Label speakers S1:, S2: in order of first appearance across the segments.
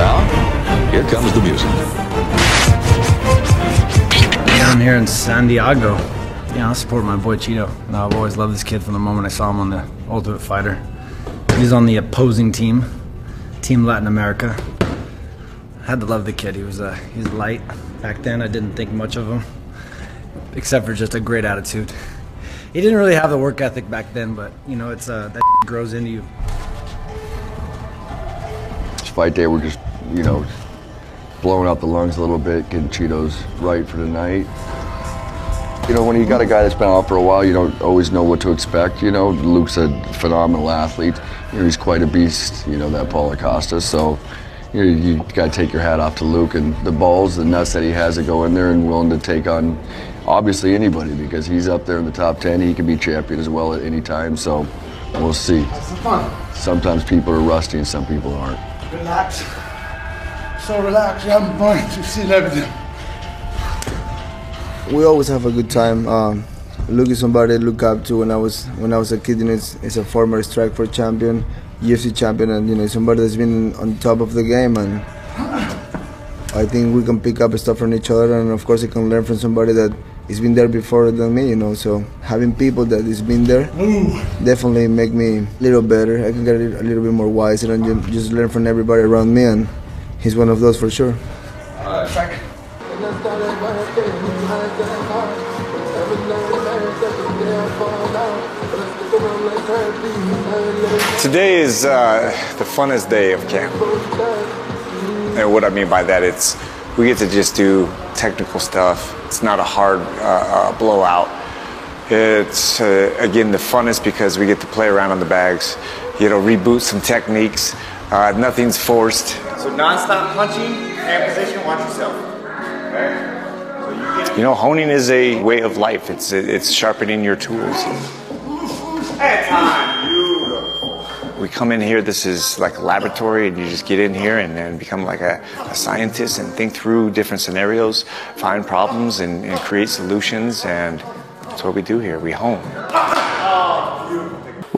S1: Now, here comes the music.
S2: Down here in San Diego. Yeah, I support my boy Chito. No, I've always loved this kid from the moment I saw him on the Ultimate Fighter. He's on the opposing team, Team Latin America. I had to love the kid. He was uh, he was light back then. I didn't think much of him, except for just a great attitude. He didn't really have the work ethic back then, but you know, it's uh, that grows into you.
S3: This fight day, we're just, you know, blowing out the lungs a little bit, getting Chito's right for the night. You know, when you got a guy that's been out for a while, you don't always know what to expect. You know, Luke's a phenomenal athlete. You know, he's quite a beast. You know that Paulo Costa. So, you know, you got to take your hat off to Luke and the balls, the nuts that he has to go in there and willing to take on, obviously anybody because he's up there in the top ten. He can be champion as well at any time. So, we'll see. Sometimes people are rusty and some people aren't.
S4: Relax. So relax, you're having fun. You've seen everything.
S5: we always have a good time. Um, Luke is somebody I look up to when I was when I was a kid. You know, he's, he's a former strike Strikeforce champion, UFC champion, and you know, somebody that's been on top of the game. And I think we can pick up stuff from each other, and of course, I can learn from somebody that has been there before than me. You know, so having people that has been there definitely make me a little better. I can get a little, bit more wiser and just learn from everybody around me, and he's one of those for sure.
S6: Today is uh, the funnest day of camp. And what I mean by that, it's we get to just do technical stuff. It's not a hard uh, uh, blowout. It's uh, again the funnest because we get to play around on the bags. You know, reboot some techniques. Uh, nothing's forced.
S7: So non-stop punching, hand position, watch yourself. Okay?
S6: You know, honing is a way of life. It's it's sharpening your tools.
S7: Time.
S6: We come in here, this is like a laboratory, and you just get in here and, and become like a, a scientist and think through different scenarios, find problems, and, and create solutions. And that's what we do here. We hone.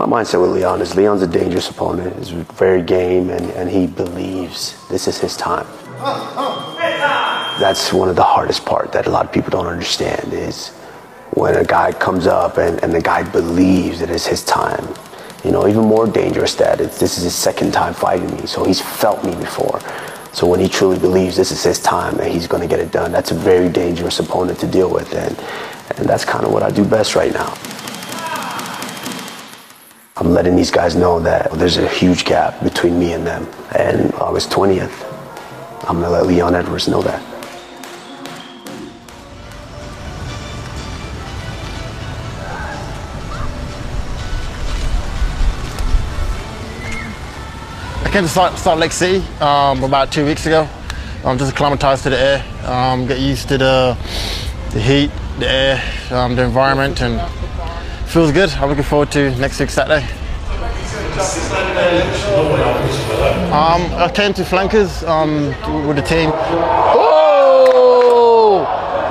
S8: My mindset with Leon is Leon's a dangerous opponent. He's very game, and, and he believes this is his time. That's one of the hardest part that a lot of people don't understand is when a guy comes up and, and the guy believes that it's his time. You know, even more dangerous that it's, this is his second time fighting me, so he's felt me before. So when he truly believes this is his time and he's going to get it done, that's a very dangerous opponent to deal with, and and that's kind of what I do best right now. I'm letting these guys know that there's a huge gap between me and them. And August 20th, I'm going to let Leon Edwards know that.
S9: I came to Salt, Salt Lake City um, about two weeks ago. Um, just acclimatized to the air, um, get used to the, the heat, the air, um, the environment, and feels good. I'm looking forward to next week Saturday. Um, I came to Flankers um, with the team. Oh!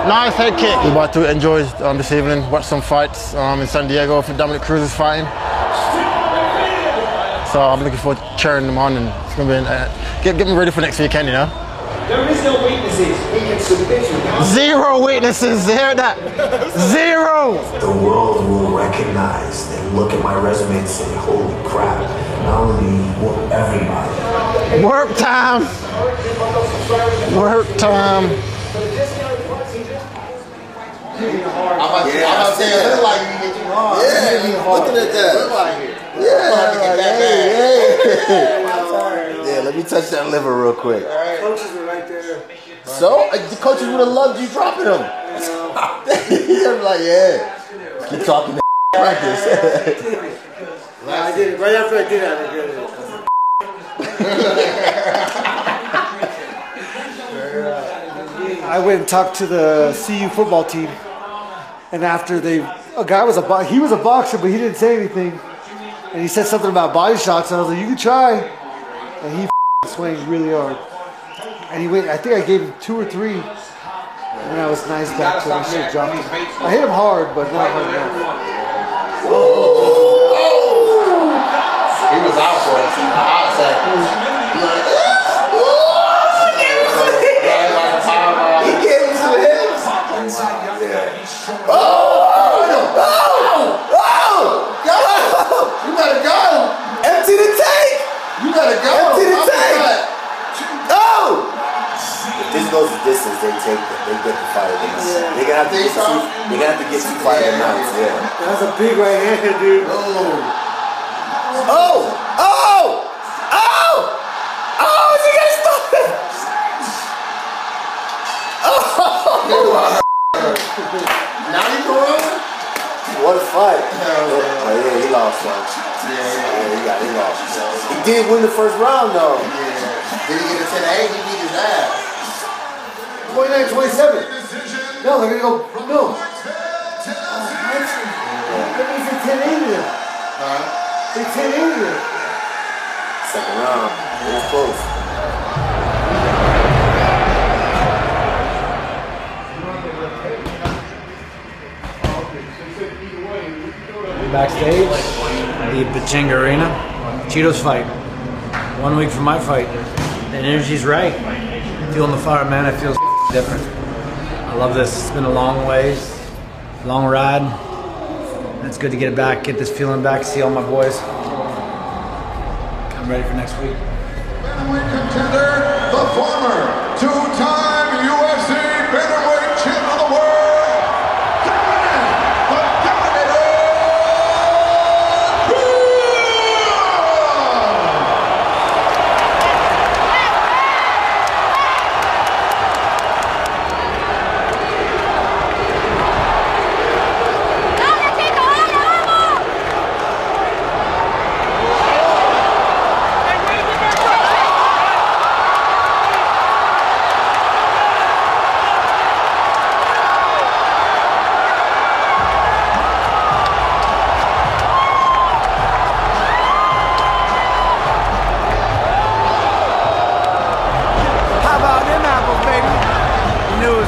S9: Nice head kick. We're about to enjoy um, this evening, watch some fights um, in San Diego for Dominick Cruz is fighting. So I'm looking forward to cheering them on, and it's gonna be uh, get get me ready for next weekend. You know.
S7: There is no weaknesses. We can submit you.
S9: Zero weaknesses. Hear that? Zero.
S10: The world will recognize and look at my resume and say, holy crap, not only will everybody.
S9: Work time. Work time.
S4: I'm about to, I'm about to say, it look like you get you hard. Yeah, looking at that. Yeah, like, hey, hey. Yeah, let me touch that liver real quick.
S7: Coaches were right there.
S4: So, uh, the coaches would have loved you dropping him. I'm like, yeah. Keep talking that practice.
S7: I did it right after I did that. I did it. I went and talked to the CU football team, and after they, a guy was a he was a boxer, but he didn't say anything, and he said something about body shots, and I was like, you can try, and he swings really hard, and he went. I think I gave him two or three, and I was nice back to him. I should have dropped him. I hit him hard, but not hard enough.
S4: He was out for us. Hot they take the, they get the fight of the. They're gonna have to get two. They're gonna have to get two fight of the nights. Yeah.
S7: That's a big right hand, dude.
S4: Oh! Oh! Oh! Oh! Is he gonna stop it? Oh!
S11: Now you go?
S4: What a fight! Oh yeah, he lost one. Yeah, he got he lost. He did win the first round though. Yeah.
S11: Did he get a 10 8? He beat his ass.
S7: 29 27. No, they're gonna go. No. Oh, That means it's 10 8 then. It's 10 8 then.
S4: Second round. It was close.
S2: Backstage, the Pechanga Arena, Chito's fight. One week from my fight. The energy's right. Feeling the fire, man. I feel different. I love this. It's been a long ways, long ride. It's good to get it back, get this feeling back, see all my boys. I'm ready for next week.
S1: Contender, the former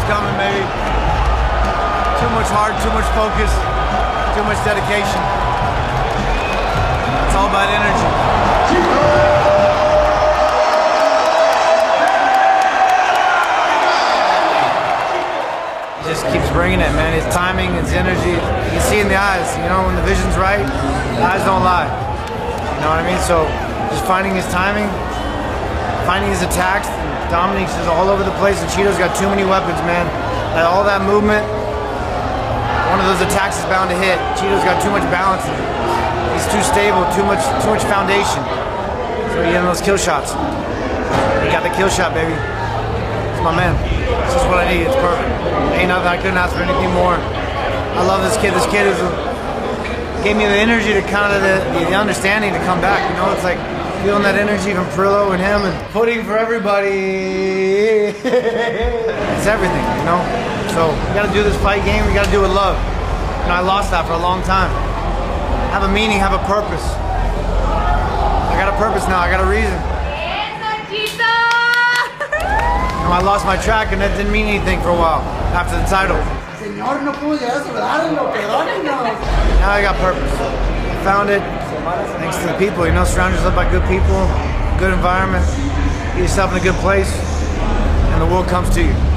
S2: coming, baby. Too much heart, too much focus, too much dedication. It's all about energy. Just keeps bringing it, man. His timing, his energy. You see in the eyes, you know, when the vision's right, the eyes don't lie. You know what I mean? So just finding his timing, finding his attacks. Dominick's is all over the place, and Chito's got too many weapons, man. Like, all that movement, one of those attacks is bound to hit. Chito's got too much balance. He's too stable, too much, too much foundation. So he getting those kill shots. He got the kill shot, baby. It's my man. This is what I need. It's perfect. Ain't nothing. I couldn't ask for anything more. I love this kid. This kid is gave me the energy to kind of the, the understanding to come back. You know, it's like feeling that energy from Prillo and him and pudding for everybody. it's everything, you know. So we got to do this fight game. We got to do it with love. You know, I lost that for a long time. Have a meaning. Have a purpose. I got a purpose now. I got a reason. I lost my track and that didn't mean anything for a while after the title.
S11: Señor, no puedo llegar perdónenos.
S2: Now I got purpose. I found it thanks to the people. You know, surround yourself by good people, good environment, get yourself in a good place, and the world comes to you.